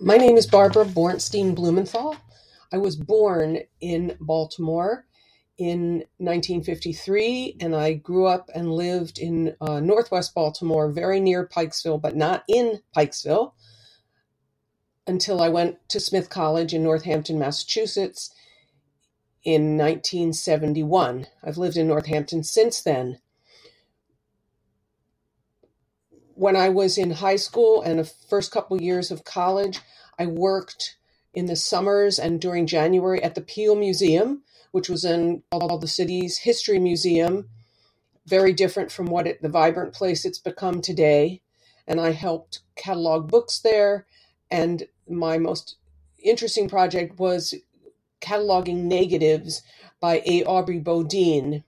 My name is Barbara Bornstein Blumenthal. I was born in Baltimore in 1953, and I grew up and lived in uh, Northwest Baltimore, very near Pikesville, but not in Pikesville, until I went to Smith College in Northampton, Massachusetts in 1971. I've lived in Northampton since then. When I was in high school and the first couple years of college, I worked in the summers and during January at the Peale Museum, which was in all the city's history museum, very different from what it, the vibrant place it's become today. And I helped catalog books there. And my most interesting project was cataloging negatives by A. Aubrey Bodine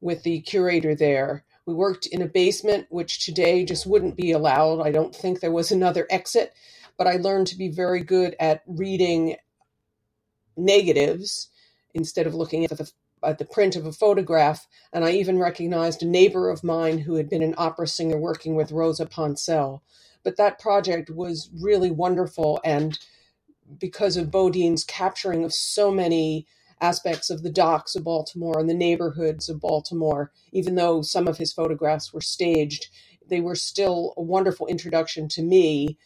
with the curator there we worked in a basement, which today just wouldn't be allowed. I don't think there was another exit, but I learned to be very good at reading negatives instead of looking at the at the print of a photograph. And I even recognized a neighbor of mine who had been an opera singer working with Rosa Ponselle. But that project was really wonderful, and because of Bodine's capturing of so many aspects of the docks of Baltimore and the neighborhoods of Baltimore. Even though some of his photographs were staged, they were still a wonderful introduction to me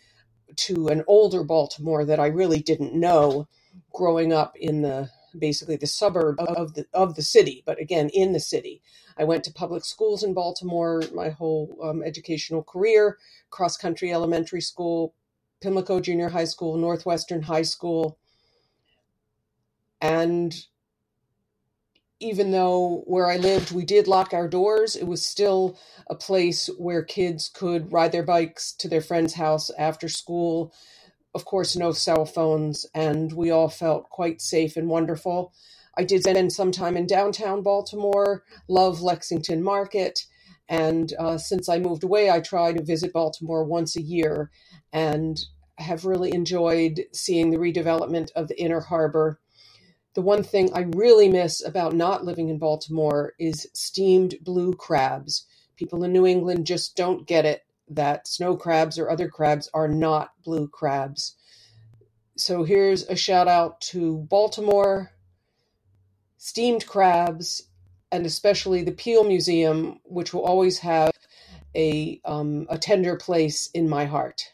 to an older Baltimore that I really didn't know growing up in the basically the suburb of the of the city, but again in the city. I went to public schools in Baltimore my whole um, educational career, cross country elementary school, Pimlico Junior High School, Northwestern High School, and even though where I lived, we did lock our doors, it was still a place where kids could ride their bikes to their friend's house after school. Of course, no cell phones, and we all felt quite safe and wonderful. I did spend some time in downtown Baltimore, love Lexington Market, and uh, since I moved away, I try to visit Baltimore once a year and have really enjoyed seeing the redevelopment of the Inner Harbor the one thing I really miss about not living in Baltimore is steamed blue crabs. People in New England just don't get it that snow crabs or other crabs are not blue crabs. So here's a shout out to Baltimore, steamed crabs, and especially the Peale Museum, which will always have a um, a tender place in my heart.